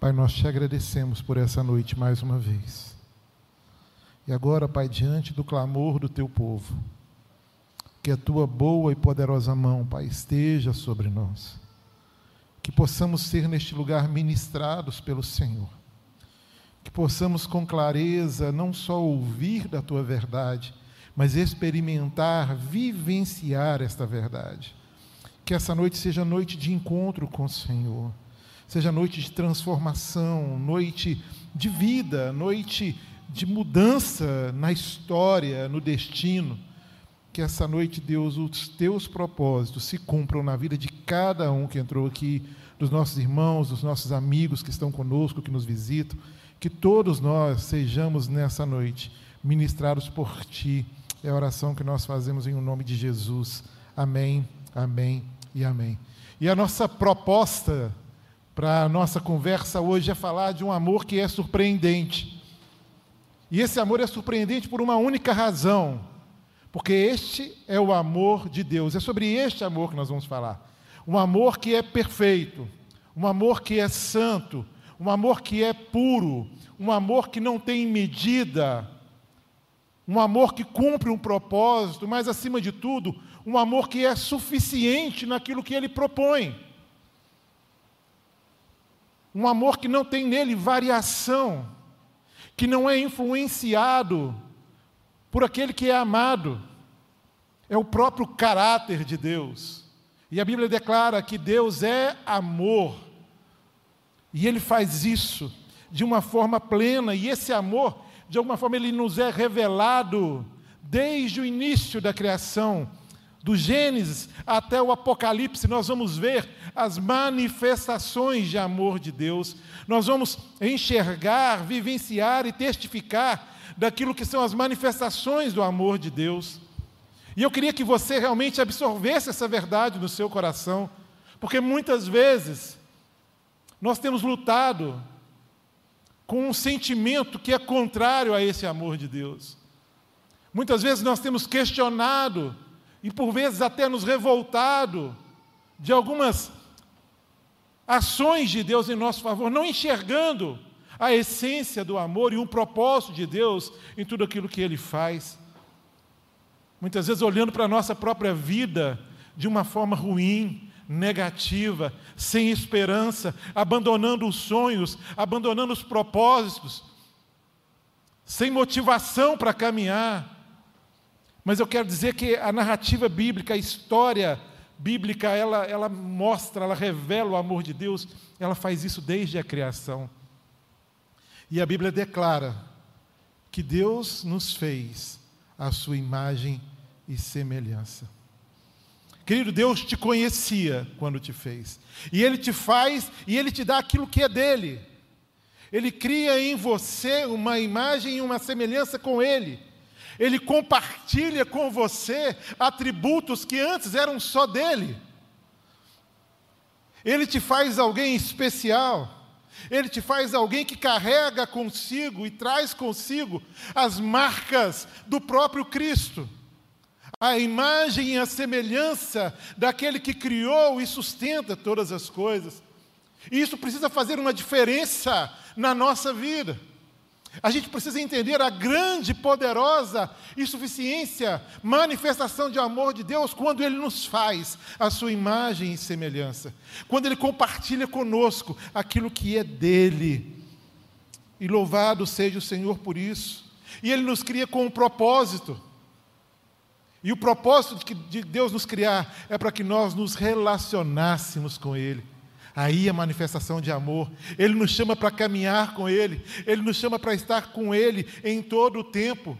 Pai, nós te agradecemos por essa noite mais uma vez. E agora, Pai, diante do clamor do teu povo, que a tua boa e poderosa mão, Pai, esteja sobre nós. Que possamos ser neste lugar ministrados pelo Senhor. Que possamos com clareza não só ouvir da tua verdade, mas experimentar, vivenciar esta verdade. Que essa noite seja noite de encontro com o Senhor, seja noite de transformação, noite de vida, noite de mudança na história, no destino. Que essa noite, Deus, os teus propósitos se cumpram na vida de cada um que entrou aqui, dos nossos irmãos, dos nossos amigos que estão conosco, que nos visitam. Que todos nós sejamos nessa noite ministrados por Ti. É a oração que nós fazemos em o nome de Jesus. Amém, amém e amém. E a nossa proposta para a nossa conversa hoje é falar de um amor que é surpreendente. E esse amor é surpreendente por uma única razão, porque este é o amor de Deus. É sobre este amor que nós vamos falar. Um amor que é perfeito, um amor que é santo, um amor que é puro, um amor que não tem medida, um amor que cumpre um propósito, mas acima de tudo, um amor que é suficiente naquilo que ele propõe. Um amor que não tem nele variação que não é influenciado por aquele que é amado. É o próprio caráter de Deus. E a Bíblia declara que Deus é amor. E Ele faz isso de uma forma plena, e esse amor, de alguma forma, ele nos é revelado desde o início da criação do Gênesis até o Apocalipse, nós vamos ver as manifestações de amor de Deus, nós vamos enxergar, vivenciar e testificar daquilo que são as manifestações do amor de Deus. E eu queria que você realmente absorvesse essa verdade no seu coração, porque muitas vezes nós temos lutado com um sentimento que é contrário a esse amor de Deus. Muitas vezes nós temos questionado e por vezes até nos revoltado de algumas ações de Deus em nosso favor, não enxergando a essência do amor e um propósito de Deus em tudo aquilo que Ele faz. Muitas vezes olhando para a nossa própria vida de uma forma ruim, negativa, sem esperança, abandonando os sonhos, abandonando os propósitos, sem motivação para caminhar. Mas eu quero dizer que a narrativa bíblica, a história bíblica, ela, ela mostra, ela revela o amor de Deus, ela faz isso desde a criação. E a Bíblia declara que Deus nos fez a sua imagem e semelhança. Querido, Deus te conhecia quando te fez. E Ele te faz e Ele te dá aquilo que é dele. Ele cria em você uma imagem e uma semelhança com Ele. Ele compartilha com você atributos que antes eram só dele. Ele te faz alguém especial. Ele te faz alguém que carrega consigo e traz consigo as marcas do próprio Cristo. A imagem e a semelhança daquele que criou e sustenta todas as coisas. E isso precisa fazer uma diferença na nossa vida. A gente precisa entender a grande, poderosa e suficiência, manifestação de amor de Deus quando Ele nos faz a sua imagem e semelhança, quando Ele compartilha conosco aquilo que é dele. E louvado seja o Senhor por isso. E Ele nos cria com um propósito. E o propósito de Deus nos criar é para que nós nos relacionássemos com Ele. Aí a manifestação de amor. Ele nos chama para caminhar com Ele, Ele nos chama para estar com Ele em todo o tempo.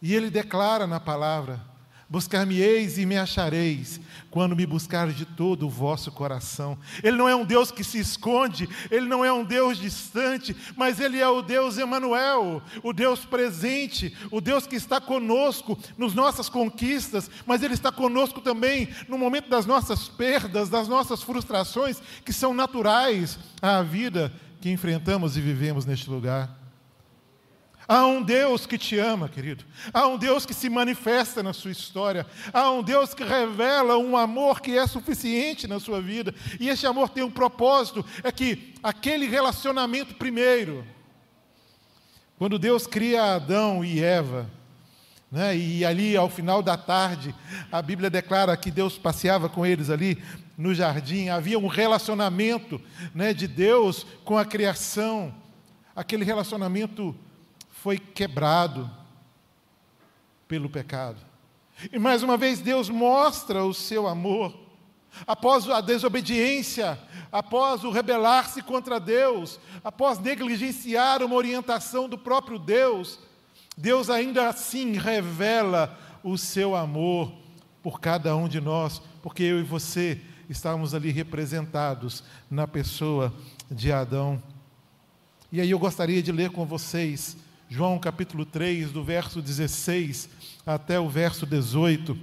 E Ele declara na palavra: Buscar-me-eis e me achareis, quando me buscares de todo o vosso coração. Ele não é um Deus que se esconde, ele não é um Deus distante, mas ele é o Deus Emanuel, o Deus presente, o Deus que está conosco nas nossas conquistas, mas ele está conosco também no momento das nossas perdas, das nossas frustrações, que são naturais à vida que enfrentamos e vivemos neste lugar. Há um Deus que te ama, querido. Há um Deus que se manifesta na sua história. Há um Deus que revela um amor que é suficiente na sua vida. E esse amor tem um propósito: é que aquele relacionamento primeiro, quando Deus cria Adão e Eva, né, e ali ao final da tarde, a Bíblia declara que Deus passeava com eles ali no jardim, havia um relacionamento né, de Deus com a criação. Aquele relacionamento foi quebrado pelo pecado. E mais uma vez Deus mostra o seu amor. Após a desobediência, após o rebelar-se contra Deus, após negligenciar uma orientação do próprio Deus, Deus ainda assim revela o seu amor por cada um de nós, porque eu e você estávamos ali representados na pessoa de Adão. E aí eu gostaria de ler com vocês João capítulo 3, do verso 16 até o verso 18.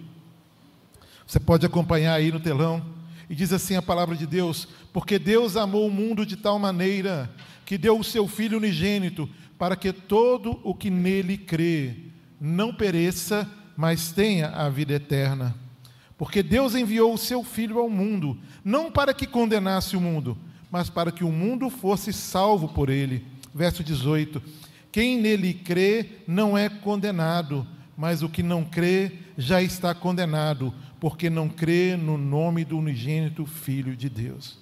Você pode acompanhar aí no telão. E diz assim a palavra de Deus: Porque Deus amou o mundo de tal maneira que deu o seu Filho unigênito, para que todo o que nele crê não pereça, mas tenha a vida eterna. Porque Deus enviou o seu Filho ao mundo, não para que condenasse o mundo, mas para que o mundo fosse salvo por ele. Verso 18 quem nele crê não é condenado, mas o que não crê já está condenado, porque não crê no nome do unigênito Filho de Deus.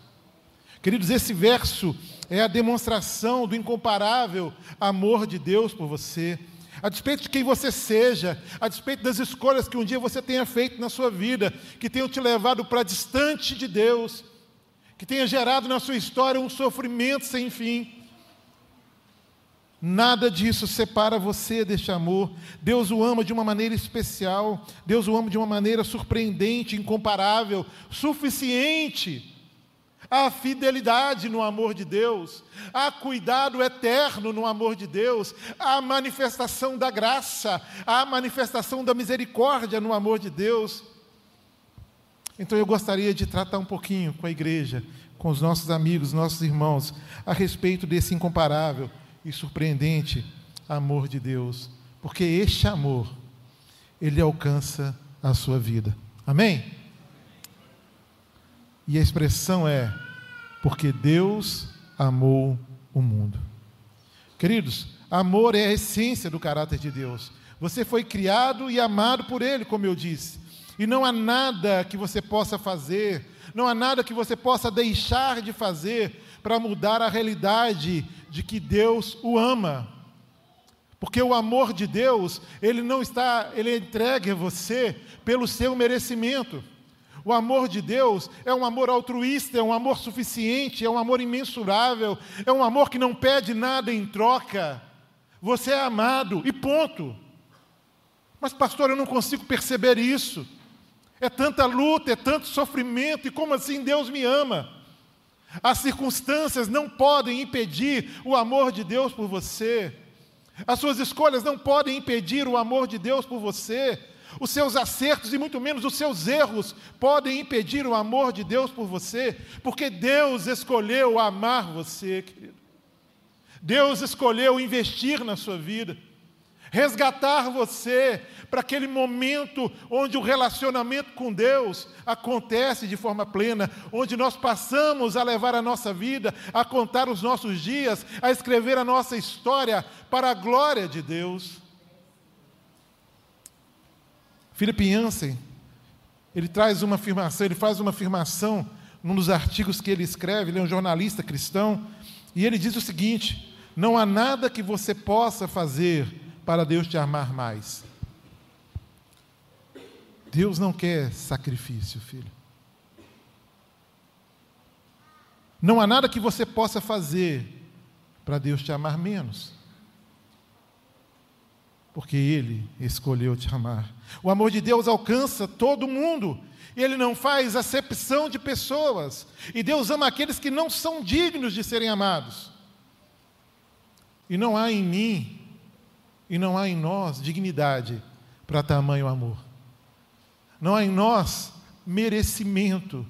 Queridos, esse verso é a demonstração do incomparável amor de Deus por você. A despeito de quem você seja, a despeito das escolhas que um dia você tenha feito na sua vida, que tenham te levado para distante de Deus, que tenha gerado na sua história um sofrimento sem fim, Nada disso separa você deste amor. Deus o ama de uma maneira especial, Deus o ama de uma maneira surpreendente, incomparável, suficiente. Há fidelidade no amor de Deus, há cuidado eterno no amor de Deus, há manifestação da graça, há manifestação da misericórdia no amor de Deus. Então eu gostaria de tratar um pouquinho com a igreja, com os nossos amigos, nossos irmãos, a respeito desse incomparável e surpreendente amor de Deus, porque este amor, ele alcança a sua vida. Amém? E a expressão é: porque Deus amou o mundo. Queridos, amor é a essência do caráter de Deus. Você foi criado e amado por Ele, como eu disse. E não há nada que você possa fazer, não há nada que você possa deixar de fazer para mudar a realidade de que Deus o ama. Porque o amor de Deus, ele não está, ele é entregue a você pelo seu merecimento. O amor de Deus é um amor altruísta, é um amor suficiente, é um amor imensurável, é um amor que não pede nada em troca. Você é amado e ponto. Mas, pastor, eu não consigo perceber isso. É tanta luta, é tanto sofrimento, e como assim Deus me ama? As circunstâncias não podem impedir o amor de Deus por você. As suas escolhas não podem impedir o amor de Deus por você. Os seus acertos e muito menos os seus erros podem impedir o amor de Deus por você, porque Deus escolheu amar você, querido. Deus escolheu investir na sua vida resgatar você para aquele momento onde o relacionamento com Deus acontece de forma plena, onde nós passamos a levar a nossa vida, a contar os nossos dias, a escrever a nossa história para a glória de Deus. Philip Jansen, ele traz uma afirmação, ele faz uma afirmação num dos artigos que ele escreve, ele é um jornalista cristão, e ele diz o seguinte: não há nada que você possa fazer para Deus te amar mais. Deus não quer sacrifício, filho. Não há nada que você possa fazer para Deus te amar menos. Porque Ele escolheu te amar. O amor de Deus alcança todo mundo. Ele não faz acepção de pessoas. E Deus ama aqueles que não são dignos de serem amados. E não há em mim e não há em nós dignidade para tamanho amor. Não há em nós merecimento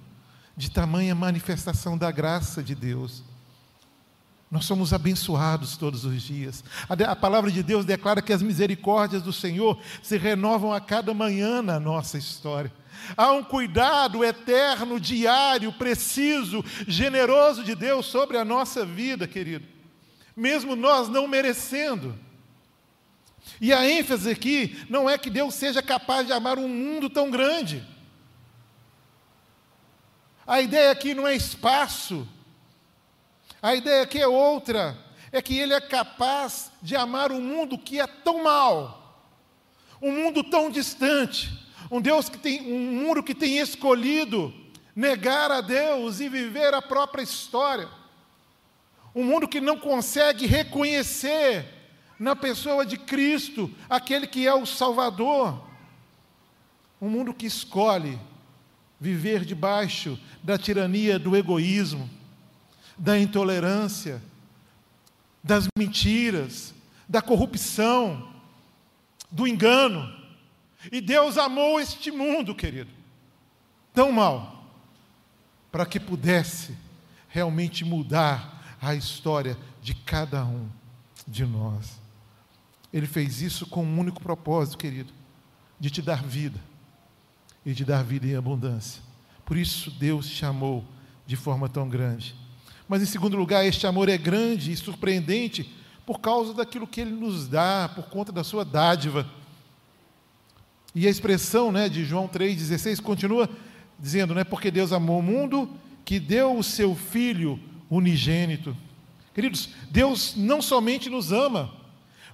de tamanha manifestação da graça de Deus. Nós somos abençoados todos os dias. A, palavra de Deus declara que as misericórdias do Senhor se renovam a cada manhã na nossa história. Há um cuidado eterno, diário, preciso, generoso de Deus sobre a nossa vida, querido, mesmo nós não merecendo. E a ênfase aqui não é que Deus seja capaz de amar um mundo tão grande. A ideia aqui não é espaço, a ideia aqui é outra, é que Ele é capaz de amar um mundo que é tão mal, um mundo tão distante, um Deus que tem um mundo que tem escolhido negar a Deus e viver a própria história, um mundo que não consegue reconhecer na pessoa de Cristo aquele que é o Salvador, um mundo que escolhe viver debaixo da tirania do egoísmo da intolerância, das mentiras, da corrupção, do engano. E Deus amou este mundo, querido, tão mal, para que pudesse realmente mudar a história de cada um de nós. Ele fez isso com um único propósito, querido, de te dar vida e de dar vida em abundância. Por isso Deus te chamou de forma tão grande. Mas, em segundo lugar, este amor é grande e surpreendente por causa daquilo que ele nos dá, por conta da sua dádiva. E a expressão né, de João 3,16 continua dizendo, né, porque Deus amou o mundo, que deu o seu Filho unigênito. Queridos, Deus não somente nos ama,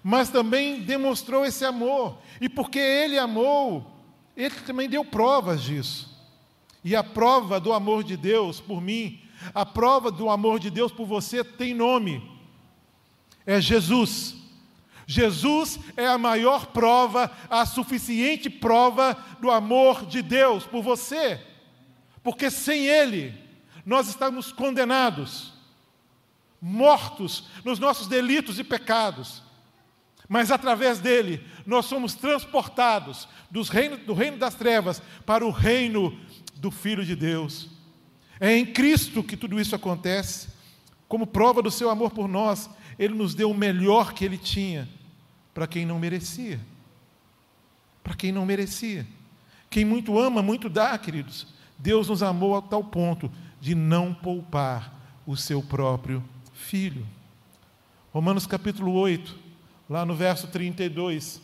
mas também demonstrou esse amor. E porque Ele amou, Ele também deu provas disso. E a prova do amor de Deus por mim a prova do amor de Deus por você tem nome: é Jesus. Jesus é a maior prova, a suficiente prova do amor de Deus por você, porque sem Ele nós estamos condenados, mortos nos nossos delitos e pecados, mas através dele nós somos transportados reino, do reino das trevas para o reino do Filho de Deus. É em Cristo que tudo isso acontece. Como prova do seu amor por nós, ele nos deu o melhor que ele tinha para quem não merecia. Para quem não merecia. Quem muito ama, muito dá, queridos. Deus nos amou a tal ponto de não poupar o seu próprio filho. Romanos capítulo 8, lá no verso 32,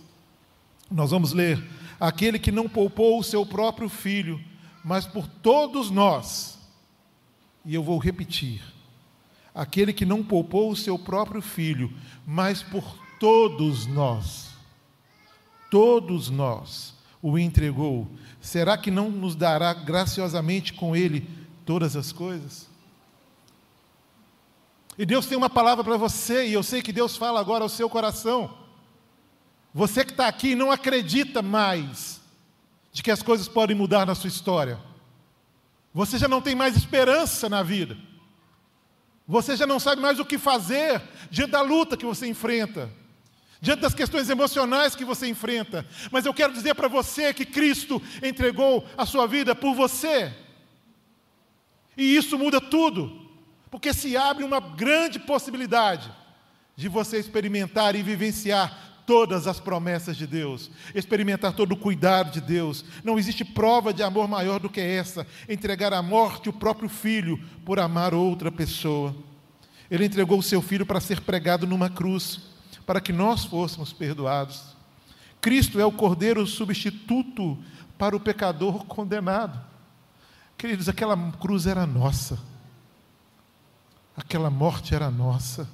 nós vamos ler: Aquele que não poupou o seu próprio filho, mas por todos nós e eu vou repetir: aquele que não poupou o seu próprio filho, mas por todos nós, todos nós o entregou, será que não nos dará graciosamente com ele todas as coisas? E Deus tem uma palavra para você, e eu sei que Deus fala agora ao seu coração. Você que está aqui não acredita mais de que as coisas podem mudar na sua história. Você já não tem mais esperança na vida. Você já não sabe mais o que fazer diante da luta que você enfrenta, diante das questões emocionais que você enfrenta. Mas eu quero dizer para você que Cristo entregou a sua vida por você. E isso muda tudo, porque se abre uma grande possibilidade de você experimentar e vivenciar todas as promessas de Deus, experimentar todo o cuidado de Deus. Não existe prova de amor maior do que essa: entregar à morte o próprio filho por amar outra pessoa. Ele entregou o seu filho para ser pregado numa cruz, para que nós fôssemos perdoados. Cristo é o cordeiro substituto para o pecador condenado. Queridos, aquela cruz era nossa, aquela morte era nossa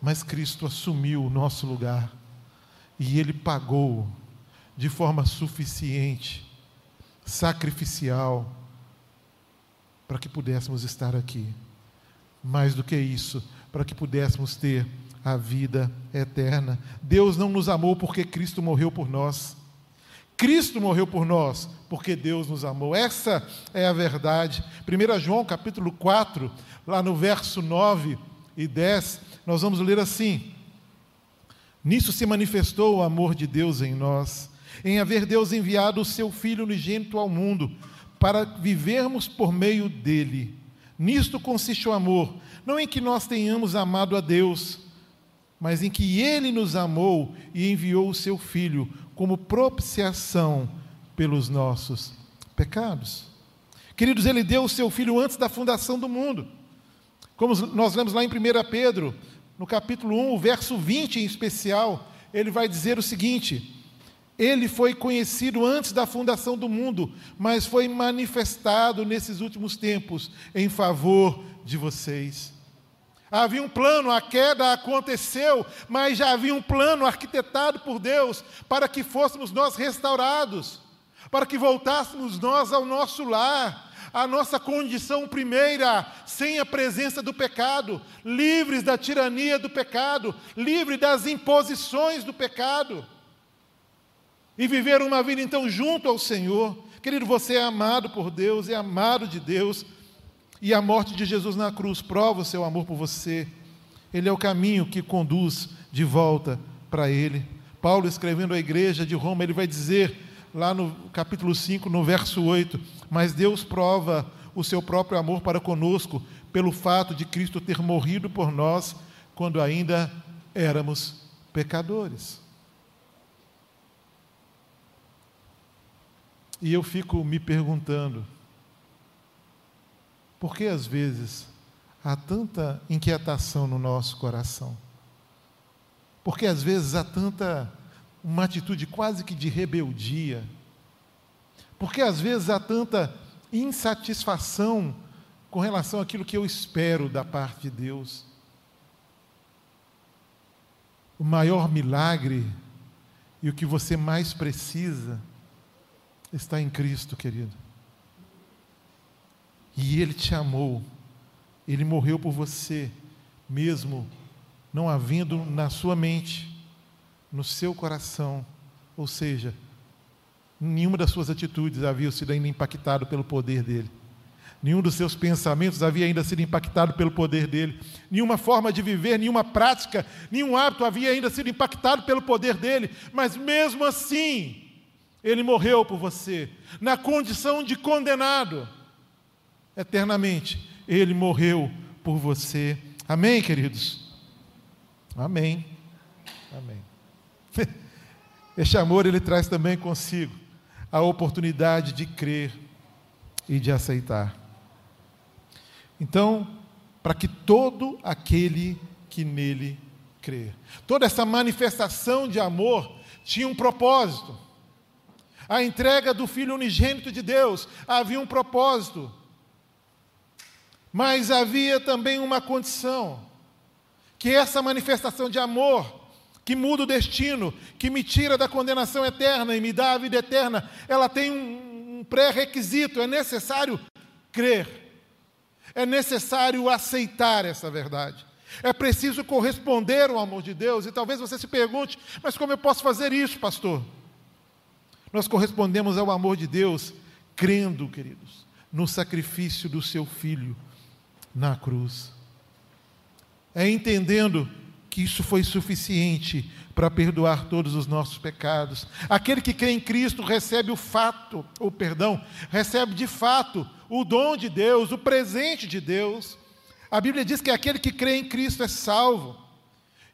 mas Cristo assumiu o nosso lugar e Ele pagou de forma suficiente, sacrificial, para que pudéssemos estar aqui. Mais do que isso, para que pudéssemos ter a vida eterna. Deus não nos amou porque Cristo morreu por nós. Cristo morreu por nós porque Deus nos amou. Essa é a verdade. 1 João capítulo 4, lá no verso 9 e 10, nós vamos ler assim: Nisso se manifestou o amor de Deus em nós, em haver Deus enviado o seu Filho unigênito ao mundo, para vivermos por meio dele. Nisto consiste o amor, não em que nós tenhamos amado a Deus, mas em que Ele nos amou e enviou o Seu Filho como propiciação pelos nossos pecados. Queridos, Ele deu o Seu Filho antes da fundação do mundo. Como nós lemos lá em 1 Pedro, no capítulo 1, o verso 20 em especial, ele vai dizer o seguinte: Ele foi conhecido antes da fundação do mundo, mas foi manifestado nesses últimos tempos em favor de vocês. Havia um plano, a queda aconteceu, mas já havia um plano arquitetado por Deus para que fôssemos nós restaurados, para que voltássemos nós ao nosso lar, a nossa condição primeira, sem a presença do pecado, livres da tirania do pecado, livres das imposições do pecado, e viver uma vida então junto ao Senhor. Querido, você é amado por Deus, é amado de Deus, e a morte de Jesus na cruz prova o seu amor por você. Ele é o caminho que conduz de volta para Ele. Paulo, escrevendo à igreja de Roma, ele vai dizer lá no capítulo 5, no verso 8: Mas Deus prova o seu próprio amor para conosco pelo fato de Cristo ter morrido por nós quando ainda éramos pecadores. E eu fico me perguntando, por que às vezes há tanta inquietação no nosso coração? Por que às vezes há tanta uma atitude quase que de rebeldia. Porque às vezes há tanta insatisfação com relação àquilo que eu espero da parte de Deus. O maior milagre e o que você mais precisa está em Cristo, querido. E Ele te amou, Ele morreu por você, mesmo não havendo na sua mente no seu coração, ou seja, nenhuma das suas atitudes havia sido ainda impactado pelo poder dele. Nenhum dos seus pensamentos havia ainda sido impactado pelo poder dele. Nenhuma forma de viver, nenhuma prática, nenhum hábito havia ainda sido impactado pelo poder dele. Mas mesmo assim, ele morreu por você, na condição de condenado. Eternamente, ele morreu por você. Amém, queridos? Amém. Amém. Este amor ele traz também consigo a oportunidade de crer e de aceitar. Então, para que todo aquele que nele crer. Toda essa manifestação de amor tinha um propósito. A entrega do Filho unigênito de Deus havia um propósito. Mas havia também uma condição: que essa manifestação de amor que muda o destino, que me tira da condenação eterna e me dá a vida eterna, ela tem um, um pré-requisito: é necessário crer, é necessário aceitar essa verdade. É preciso corresponder ao amor de Deus. E talvez você se pergunte: mas como eu posso fazer isso, pastor? Nós correspondemos ao amor de Deus crendo, queridos, no sacrifício do seu filho na cruz. É entendendo que isso foi suficiente para perdoar todos os nossos pecados. Aquele que crê em Cristo recebe o fato, o perdão, recebe de fato o dom de Deus, o presente de Deus. A Bíblia diz que aquele que crê em Cristo é salvo.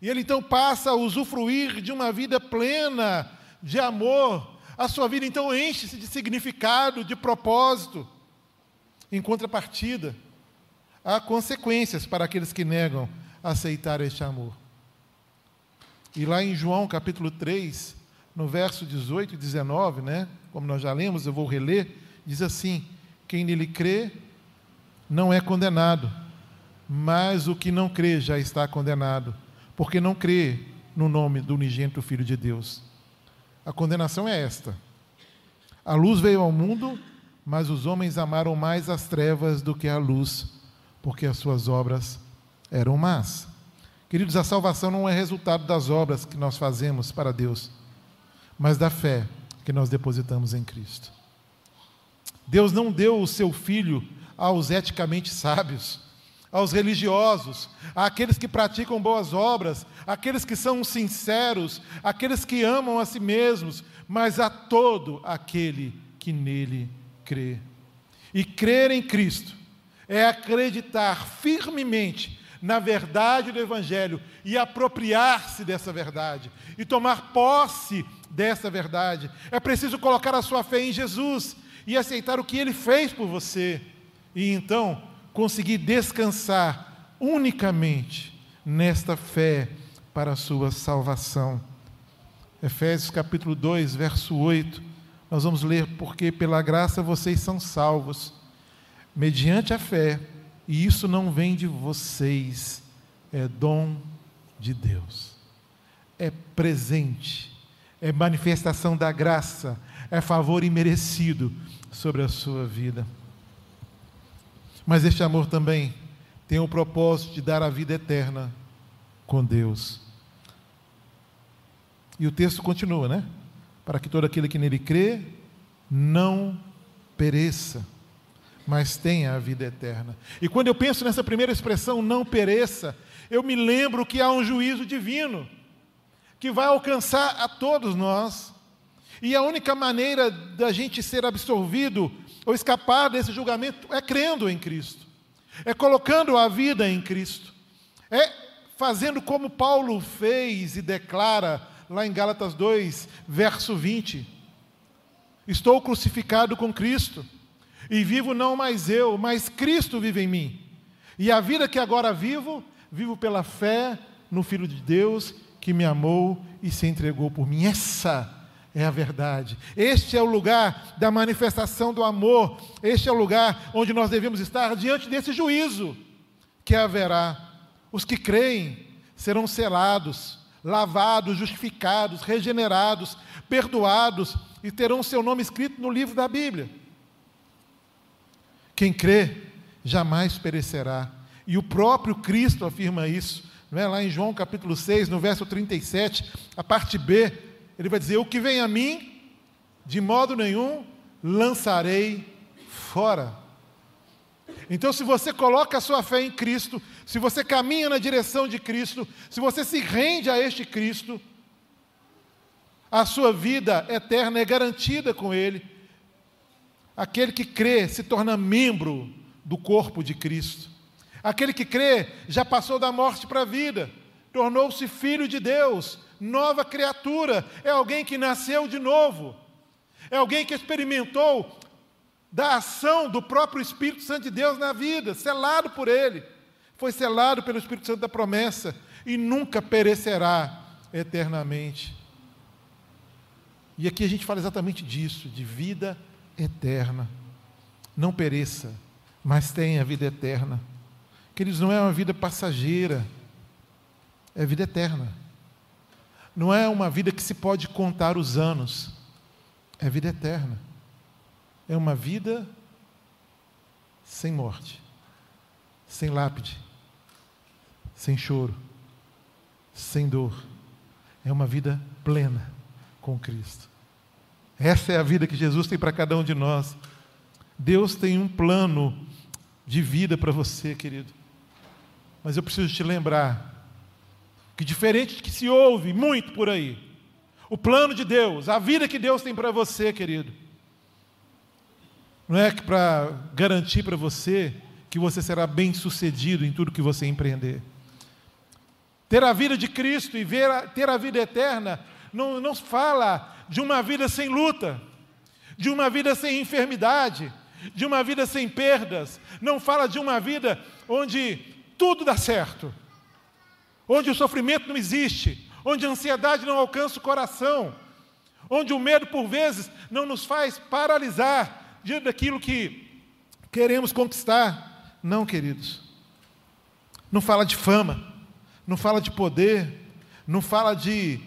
E ele então passa a usufruir de uma vida plena de amor. A sua vida então enche-se de significado, de propósito. Em contrapartida, há consequências para aqueles que negam aceitar este amor. E lá em João capítulo 3, no verso 18 e 19, né, como nós já lemos, eu vou reler, diz assim: Quem nele crê não é condenado, mas o que não crê já está condenado, porque não crê no nome do unigênito Filho de Deus. A condenação é esta: a luz veio ao mundo, mas os homens amaram mais as trevas do que a luz, porque as suas obras eram más. Queridos, a salvação não é resultado das obras que nós fazemos para Deus, mas da fé que nós depositamos em Cristo. Deus não deu o seu filho aos eticamente sábios, aos religiosos, àqueles que praticam boas obras, àqueles que são sinceros, àqueles que amam a si mesmos, mas a todo aquele que nele crê. E crer em Cristo é acreditar firmemente na verdade do Evangelho e apropriar-se dessa verdade e tomar posse dessa verdade. É preciso colocar a sua fé em Jesus e aceitar o que ele fez por você e então conseguir descansar unicamente nesta fé para a sua salvação. Efésios capítulo 2, verso 8, nós vamos ler: Porque pela graça vocês são salvos, mediante a fé, e isso não vem de vocês, é dom de Deus, é presente, é manifestação da graça, é favor imerecido sobre a sua vida. Mas este amor também tem o propósito de dar a vida eterna com Deus. E o texto continua, né? Para que todo aquele que nele crê não pereça, mas tenha a vida eterna. E quando eu penso nessa primeira expressão, não pereça, eu me lembro que há um juízo divino que vai alcançar a todos nós. E a única maneira da gente ser absolvido ou escapar desse julgamento é crendo em Cristo, é colocando a vida em Cristo, é fazendo como Paulo fez e declara lá em Gálatas 2, verso 20: Estou crucificado com Cristo, e vivo não mais eu, mas Cristo vive em mim. E a vida que agora vivo, vivo pela fé no Filho de Deus que me amou e se entregou por mim. Essa é a verdade. Este é o lugar da manifestação do amor. Este é o lugar onde nós devemos estar diante desse juízo que haverá. Os que creem serão selados lavados, justificados, regenerados, perdoados e terão seu nome escrito no livro da Bíblia. Quem crê jamais perecerá. E o próprio Cristo afirma isso. Não é? Lá em João capítulo 6, no verso 37, a parte B, ele vai dizer: O que vem a mim, de modo nenhum lançarei fora. Então, se você coloca a sua fé em Cristo, se você caminha na direção de Cristo, se você se rende a este Cristo, a sua vida eterna é garantida com Ele. Aquele que crê se torna membro do corpo de Cristo. Aquele que crê já passou da morte para a vida, tornou-se filho de Deus, nova criatura, é alguém que nasceu de novo, é alguém que experimentou da ação do próprio Espírito Santo de Deus na vida, selado por Ele. Foi selado pelo Espírito Santo da promessa e nunca perecerá eternamente. E aqui a gente fala exatamente disso, de vida eterna. Não pereça, mas tenha vida eterna. Queridos, não é uma vida passageira, é vida eterna. Não é uma vida que se pode contar os anos, é vida eterna é uma vida sem morte, sem lápide, sem choro, sem dor. É uma vida plena com Cristo. Essa é a vida que Jesus tem para cada um de nós. Deus tem um plano de vida para você, querido. Mas eu preciso te lembrar que, diferente de que se ouve muito por aí, o plano de Deus, a vida que Deus tem para você, querido, não é que para garantir para você que você será bem sucedido em tudo que você empreender. Ter a vida de Cristo e ver a, ter a vida eterna não, não fala de uma vida sem luta, de uma vida sem enfermidade, de uma vida sem perdas, não fala de uma vida onde tudo dá certo, onde o sofrimento não existe, onde a ansiedade não alcança o coração, onde o medo, por vezes, não nos faz paralisar, diante daquilo que queremos conquistar. Não, queridos. Não fala de fama, não fala de poder, não fala de,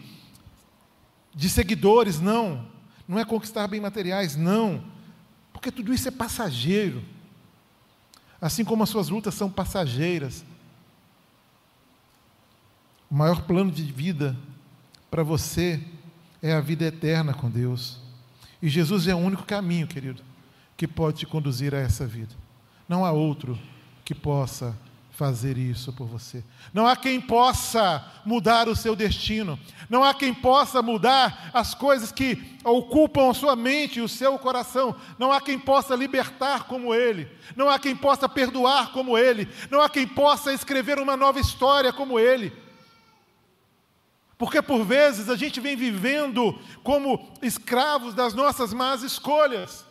de seguidores, não. Não é conquistar bem materiais, não. Porque tudo isso é passageiro. Assim como as suas lutas são passageiras. O maior plano de vida para você é a vida eterna com Deus. E Jesus é o único caminho, querido que pode te conduzir a essa vida. Não há outro que possa fazer isso por você. Não há quem possa mudar o seu destino. Não há quem possa mudar as coisas que ocupam a sua mente e o seu coração. Não há quem possa libertar como Ele. Não há quem possa perdoar como Ele. Não há quem possa escrever uma nova história como Ele. Porque por vezes a gente vem vivendo como escravos das nossas más escolhas,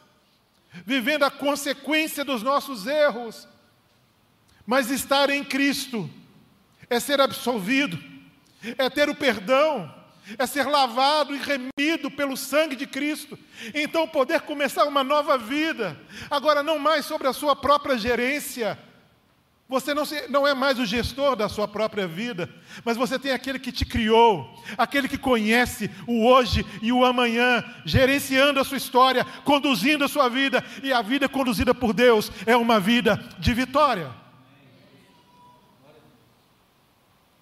vivendo a consequência dos nossos erros mas estar em Cristo é ser absolvido, é ter o perdão, é ser lavado e remido pelo sangue de Cristo. Então poder começar uma nova vida, agora não mais sobre a sua própria gerência. Você não, se, não é mais o gestor da sua própria vida, mas você tem aquele que te criou, aquele que conhece o hoje e o amanhã, gerenciando a sua história, conduzindo a sua vida, e a vida conduzida por Deus é uma vida de vitória.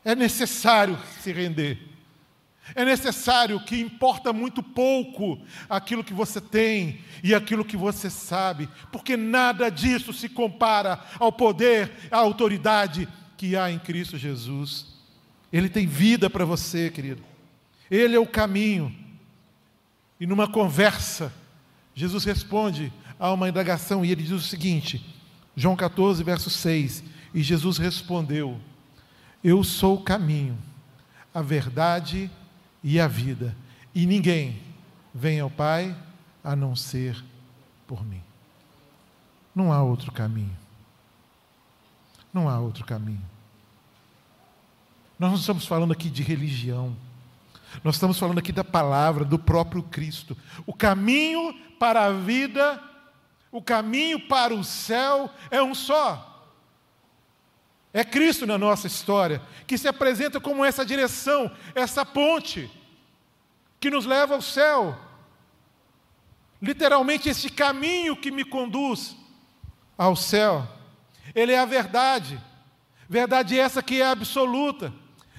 É necessário se render. É necessário que importa muito pouco aquilo que você tem e aquilo que você sabe, porque nada disso se compara ao poder, à autoridade que há em Cristo Jesus. Ele tem vida para você, querido. Ele é o caminho. E numa conversa, Jesus responde a uma indagação e ele diz o seguinte: João 14, verso 6. E Jesus respondeu: eu sou o caminho, a verdade e a vida, e ninguém vem ao Pai a não ser por mim. Não há outro caminho. Não há outro caminho. Nós não estamos falando aqui de religião. Nós estamos falando aqui da palavra do próprio Cristo. O caminho para a vida, o caminho para o céu é um só. É Cristo na nossa história, que se apresenta como essa direção, essa ponte, que nos leva ao céu. Literalmente, esse caminho que me conduz ao céu. Ele é a verdade. Verdade essa que é absoluta.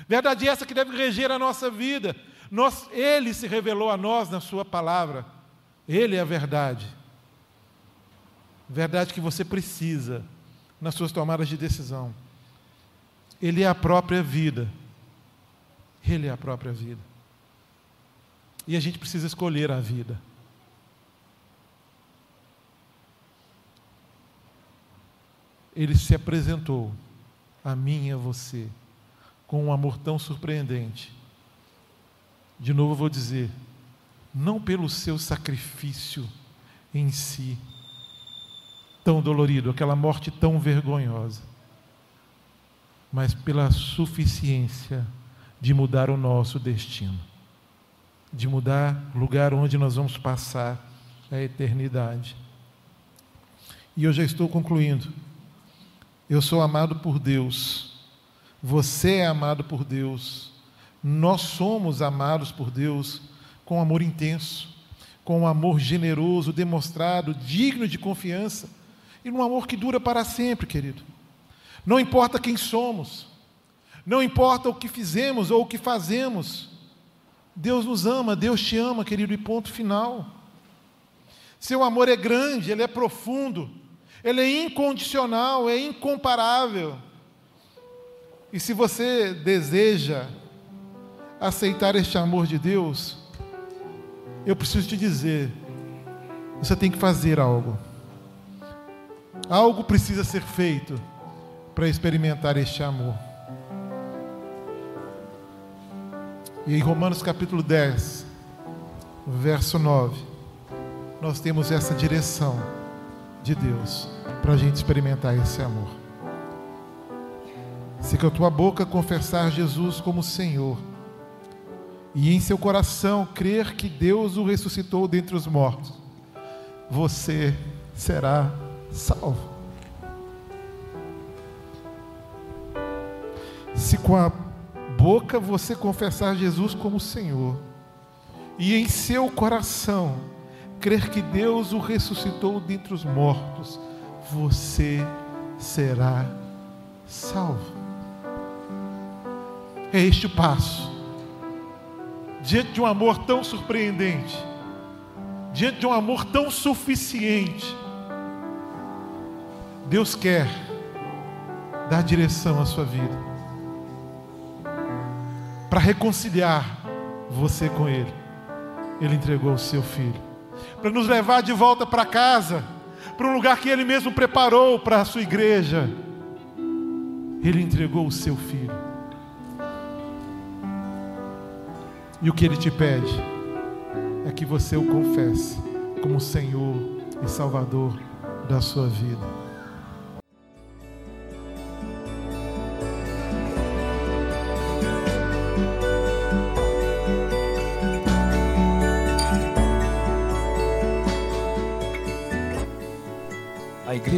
Verdade essa que deve reger a nossa vida. Nós, ele se revelou a nós na Sua palavra. Ele é a verdade. Verdade que você precisa nas suas tomadas de decisão. Ele é a própria vida. Ele é a própria vida. E a gente precisa escolher a vida. Ele se apresentou a mim e a você com um amor tão surpreendente. De novo vou dizer, não pelo seu sacrifício em si, tão dolorido, aquela morte tão vergonhosa, mas pela suficiência de mudar o nosso destino, de mudar o lugar onde nós vamos passar a eternidade. E eu já estou concluindo. Eu sou amado por Deus, você é amado por Deus, nós somos amados por Deus com amor intenso, com um amor generoso, demonstrado, digno de confiança, e um amor que dura para sempre, querido. Não importa quem somos, não importa o que fizemos ou o que fazemos, Deus nos ama, Deus te ama, querido, e ponto final. Seu amor é grande, ele é profundo, ele é incondicional, é incomparável. E se você deseja aceitar este amor de Deus, eu preciso te dizer, você tem que fazer algo. Algo precisa ser feito para experimentar este amor. E em Romanos capítulo 10, verso 9, nós temos essa direção de Deus para a gente experimentar esse amor. Se com a tua boca confessar Jesus como Senhor, e em seu coração crer que Deus o ressuscitou dentre os mortos, você será salvo. Se com a boca você confessar Jesus como Senhor, e em seu coração crer que Deus o ressuscitou dentre os mortos, você será salvo. É este o passo. Diante de um amor tão surpreendente, diante de um amor tão suficiente, Deus quer dar direção à sua vida, para reconciliar você com Ele. Ele entregou o seu filho, para nos levar de volta para casa, para um lugar que Ele mesmo preparou para a sua igreja. Ele entregou o seu filho. E o que Ele te pede é que você o confesse como Senhor e Salvador da sua vida.